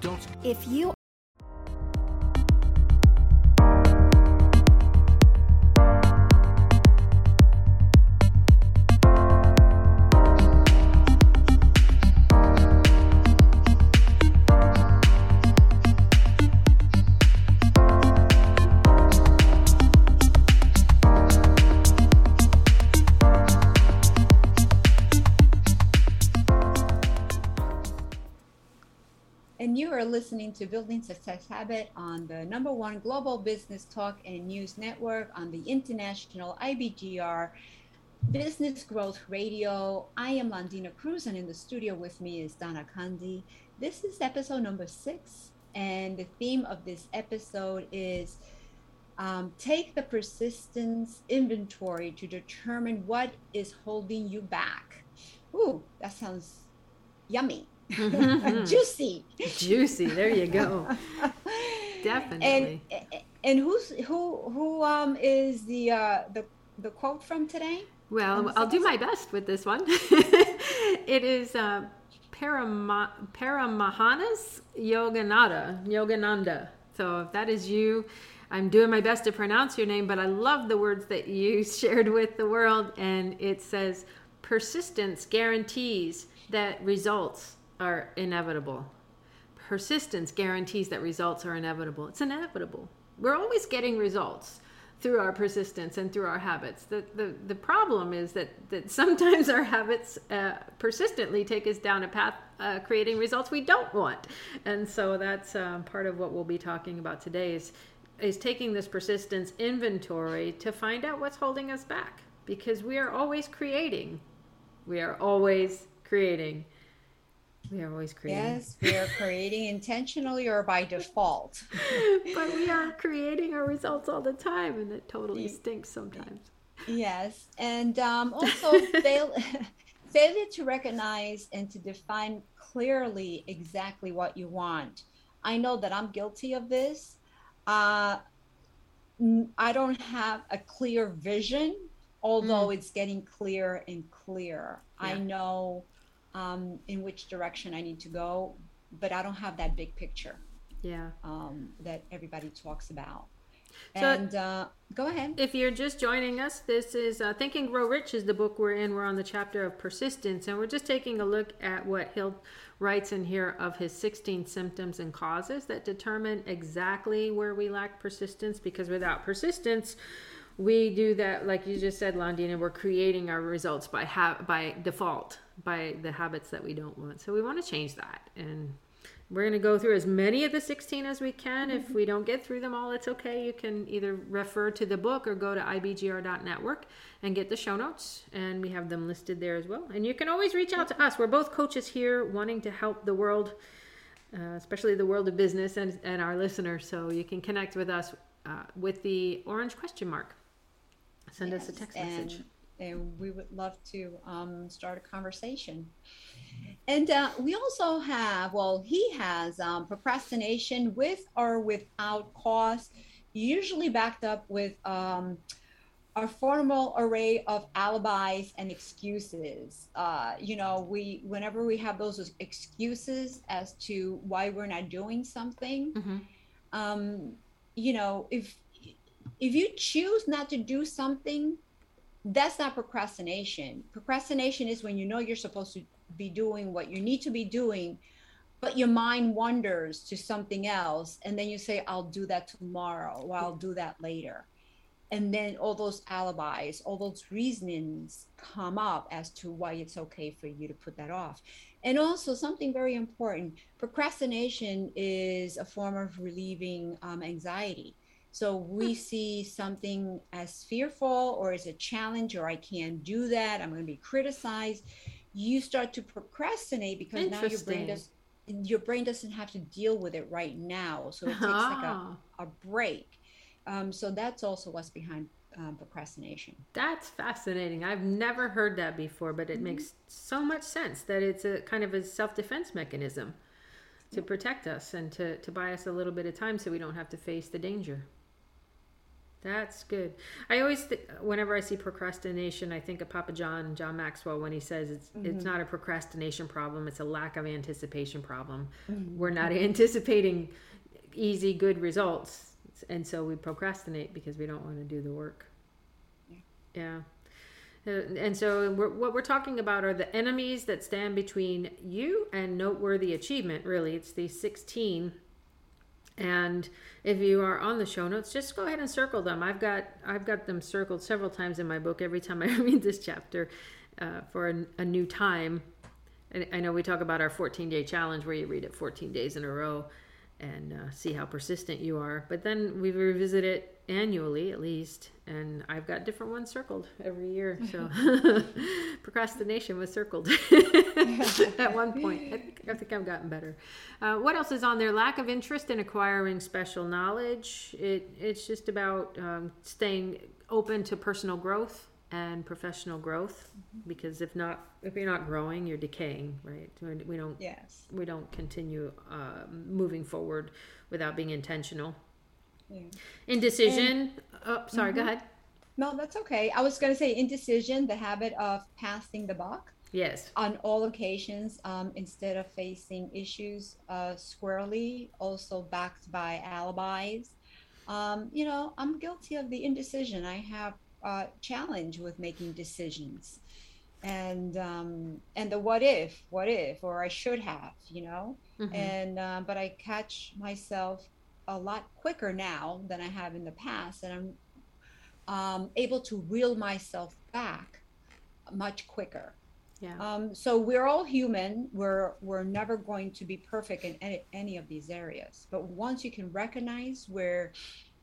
Don't. If you you are listening to Building Success Habit on the number one global business talk and news network on the international IBGR Business Growth Radio. I am Londina Cruz, and in the studio with me is Donna Kunde. This is episode number six, and the theme of this episode is um, take the persistence inventory to determine what is holding you back. Ooh, that sounds yummy. juicy. Juicy. There you go. Definitely. And and who's who who um is the uh the the quote from today? Well i'll do my best with this one. It is uh Parama, paramahansa yogananda yogananda. So if that is you i'm doing my best to pronounce your name but i love the words that you shared with the world. And it says persistence guarantees that results are inevitable. Persistence guarantees that results are inevitable. It's inevitable. We're always getting results through our persistence and through our habits. The, the, the problem is that, that sometimes our habits uh, persistently take us down a path uh, creating results we don't want. And so that's um, part of what we'll be talking about today is, is taking this persistence inventory to find out what's holding us back because we are always creating. We are always creating. We are always creating. Yes, we are creating intentionally or by default. but we are creating our results all the time, and it totally stinks sometimes. Yes, and um, also fail, failure to recognize and to define clearly exactly what you want. I know that I'm guilty of this. Uh, I don't have a clear vision, although mm. it's getting clearer and clearer. Yeah. I know um, in which direction I need to go, but I don't have that big picture. Yeah. Um, that everybody talks about. So and uh, go ahead. If you're just joining us, this is uh, Think and Grow Rich is the book we're in. We're on the chapter of persistence, and we're just taking a look at what Hill writes in here of his 16 symptoms and causes that determine exactly where we lack persistence. Because without persistence, we do that, like you just said, Londina. We're creating our results by ha- by default by the habits that we don't want. So we want to change that. And we're going to go through as many of the 16 as we can. Mm-hmm. If we don't get through them all, it's okay. You can either refer to the book or go to ibgr.network and get the show notes. And we have them listed there as well. And you can always reach out to us. We're both coaches here wanting to help the world, uh, especially the world of business and, and our listeners. So you can connect with us uh, with the orange question mark. Send yes, us a text message and we would love to um, start a conversation. And uh, we also have, well, he has um, procrastination with or without cause, usually backed up with um, a formal array of alibis and excuses. Uh, you know, we whenever we have those excuses as to why we're not doing something, mm-hmm. um, you know, if if you choose not to do something that's not procrastination. Procrastination is when you know you're supposed to be doing what you need to be doing, but your mind wanders to something else. And then you say, I'll do that tomorrow or I'll do that later. And then all those alibis, all those reasonings come up as to why it's okay for you to put that off. And also, something very important procrastination is a form of relieving um, anxiety. So we see something as fearful or as a challenge, or I can't do that. I'm going to be criticized. You start to procrastinate because now your brain does your brain doesn't have to deal with it right now. So it takes ah. like a, ah. a break. Um, so that's also what's behind um, procrastination. That's fascinating. I've never heard that before, but it mm-hmm. makes so much sense that it's a kind of a self defense mechanism to protect us and to, to buy us a little bit of time so we don't have to face the danger. That's good. I always, th- whenever I see procrastination, I think of Papa John, John Maxwell, when he says it's mm-hmm. it's not a procrastination problem; it's a lack of anticipation problem. Mm-hmm. We're not anticipating easy, good results, and so we procrastinate because we don't want to do the work. Yeah. yeah. Uh, and so, we're, what we're talking about are the enemies that stand between you and noteworthy achievement. Really, it's these sixteen and if you are on the show notes, just go ahead and circle them. I've got I've got them circled several times in my book. Every time I read this chapter uh, for a, a, new time, and I know we talk about our 14 day challenge where you read it 14 days in a row and uh, see how persistent you are. But then we revisit it annually at least, and I've got different ones circled every year. So procrastination was circled at one point. I think, I think I've gotten better. Uh, what else is on there? Lack of interest in acquiring special knowledge. It it's just about um, staying open to personal growth and professional growth because if not if you're not growing you're decaying right we don't yes we don't continue uh, moving forward without being intentional yeah. Indecision. And, oh, sorry, mm-hmm. go ahead. No, that's okay. I was going to say indecision, the habit of passing the buck. Yes. On all occasions, um, instead of facing issues uh, squarely, also backed by alibis. Um, you know, I'm guilty of the indecision. I have a challenge with making decisions, and um, and the what if, what if, or I should have, you know. Mm-hmm. And uh, but I catch myself a lot quicker now than I have in the past, and I'm um, able to reel myself back much quicker. Yeah. Um, so we're all human. We're we're never going to be perfect in any, any of these areas. But once you can recognize where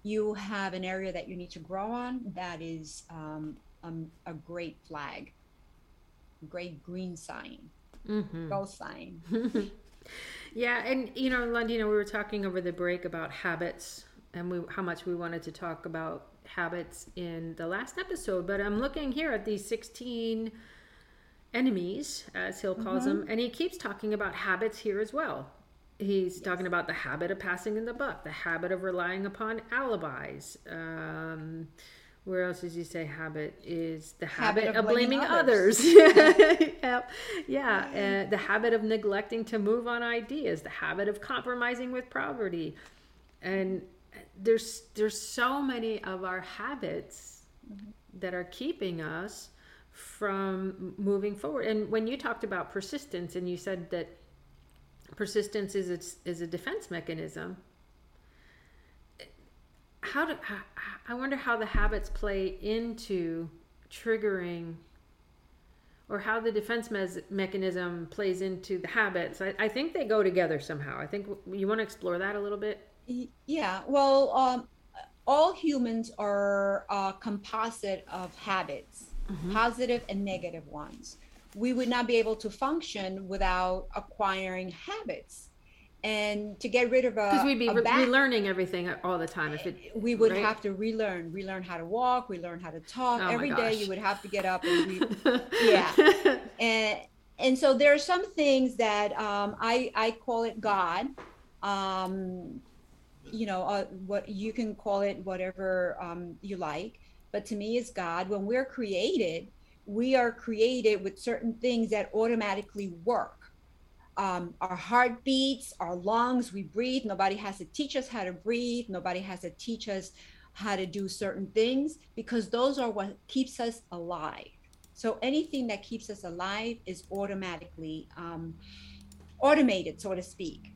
you have an area that you need to grow on, that is um, um a great flag, great green sign, mm-hmm. go sign. Yeah, and you know, Londina, we were talking over the break about habits and we, how much we wanted to talk about habits in the last episode. But I'm looking here at these 16 enemies, as Hill calls mm-hmm. them, and he keeps talking about habits here as well. He's yes. talking about the habit of passing in the buck, the habit of relying upon alibis. Um, where else does he say habit is the habit, habit of, of, blaming, blaming others, others. yeah, yeah. Uh, the habit of neglecting to move on ideas the habit of compromising with poverty and there's there's so many of our habits mm-hmm. that are keeping us from moving forward and when you talked about persistence and you said that persistence is a, is a defense mechanism how do I wonder how the habits play into triggering or how the defense mes- mechanism plays into the habits. I, I, think they go together somehow. I think you want to explore that a little bit. Yeah. Well, um, all humans are a composite of habits, mm-hmm. positive and negative ones. We would not be able to function without acquiring habits and to get rid of a because we'd be re- relearning everything all the time if it we would right? have to relearn. Relearn how to walk relearn how to talk. Oh every day you would have to get up and re- yeah. And and so there are some things that um, I I call it God. Um, you know uh, what you can call it whatever um, you like but to me is God. When we're created we are created with certain things that automatically work um, our heart beats, our lungs, we breathe. Nobody has to teach us how to breathe. Nobody has to teach us how to do certain things because those are what keeps us alive. So anything that keeps us alive is automatically um, automated, so to speak.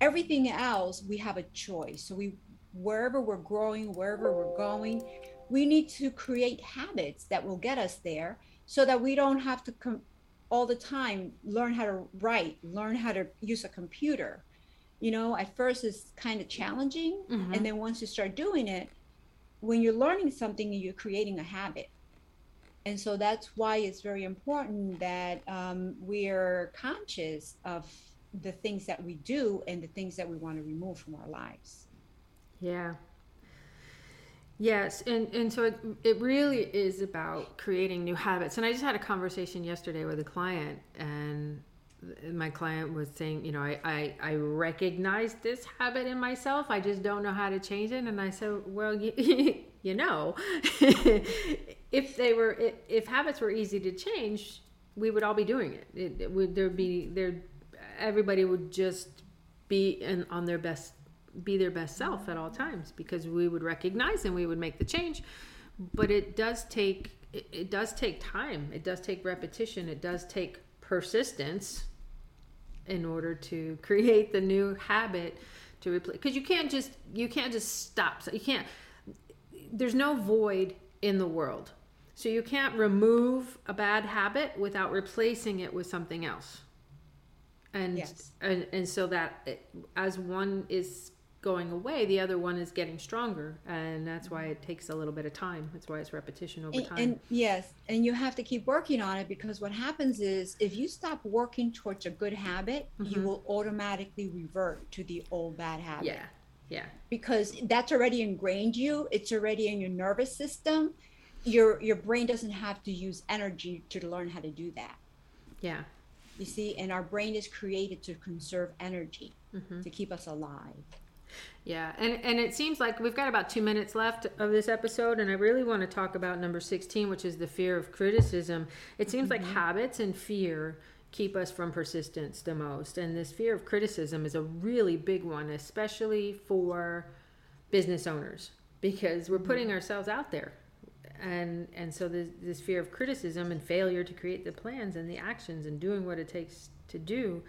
Everything else, we have a choice. So we, wherever we're growing, wherever we're going, we need to create habits that will get us there so that we don't have to com- all the time learn how to write, learn how to use a computer. You know, at first it's kind of challenging. Mm-hmm. And then once you start doing it, when you're learning something, you're creating a habit. And so that's why it's very important that um, we're conscious of the things that we do and the things that we want to remove from our lives. Yeah, Yes, and and so it it really is about creating new habits. And I just had a conversation yesterday with a client, and my client was saying, you know, I, I, I recognize this habit in myself. I just don't know how to change it. And I said, well, you, you know, if they were, if, if, habits were easy to change, we would all be doing it. It, it would there be there, everybody would just be in, on their best, be their best self at all times because we would recognize and we would make the change. But it does take, it, it does take time. It does take repetition. It does take persistence in order to create the new habit to replace because you can't just you can't just stop so you can't there's no void in the world so you can't remove a bad habit without replacing it with something else and yes. and, and so that it, as one is going away, the other one is getting stronger, and that's why it takes a little bit of time. That's why it's repetition over and, time. And yes, and you have to keep working on it because what happens is if you stop working towards a good habit, mm-hmm. you will automatically revert to the old bad habit. Yeah, yeah. Because that's already ingrained you. It's already in your nervous system. Your your brain doesn't have to use energy to learn how to do that. Yeah. You see, and our brain is created to conserve energy mm-hmm. to keep us alive. Yeah, and and it seems like we've got about two minutes left of this episode, and I really want to talk about number sixteen, which is the fear of criticism. It seems mm-hmm. like habits and fear keep us from persistence the most, and this fear of criticism is a really big one, especially for business owners, because we're putting mm-hmm. ourselves out there, and and so this this fear of criticism and failure to create the plans and the actions and doing what it takes to do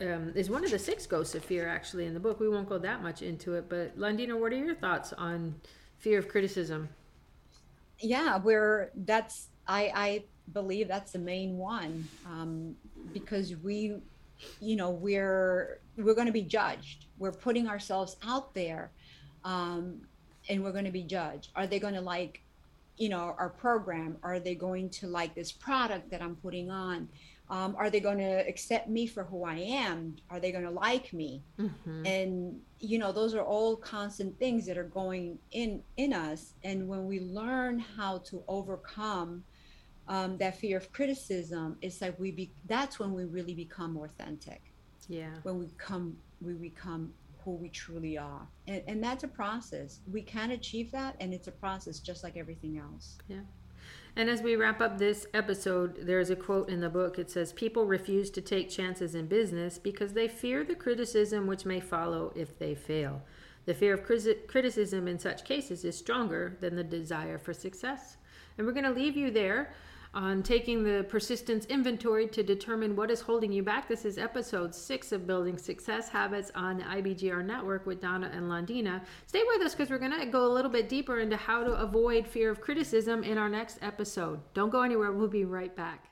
um, is one of the six ghosts of fear actually in the book. We won't go that much into it, but Londina, what are your thoughts on fear of criticism? Yeah, where that's I I believe that's the main one um, because we, you know, we're we're going to be judged. We're putting ourselves out there, um, and we're going to be judged. Are they going to like, you know, our program? Are they going to like this product that I'm putting on? Um, are they going to accept me for who i am? Are they going to like me? Mm-hmm. and you know those are all constant things that are going in in us. And when we learn how to overcome um, that fear of criticism it's like we be that's when we really become authentic. Yeah. When we come we become who we truly are. And, and that's a process. We can achieve that and it's a process just like everything else. Yeah and as we wrap up this episode, there's a quote in the book. It says, People refuse to take chances in business because they fear the criticism which may follow if they fail. The fear of criticism in such cases is stronger than the desire for success. And we're going to leave you there on taking the persistence inventory to determine what is holding you back. This is episode six of Building Success Habits on the IBGR Network with Donna and Londina. Stay with us because we're going to go a little bit deeper into how to avoid fear of criticism in our next episode. Don't go anywhere, we'll be right back.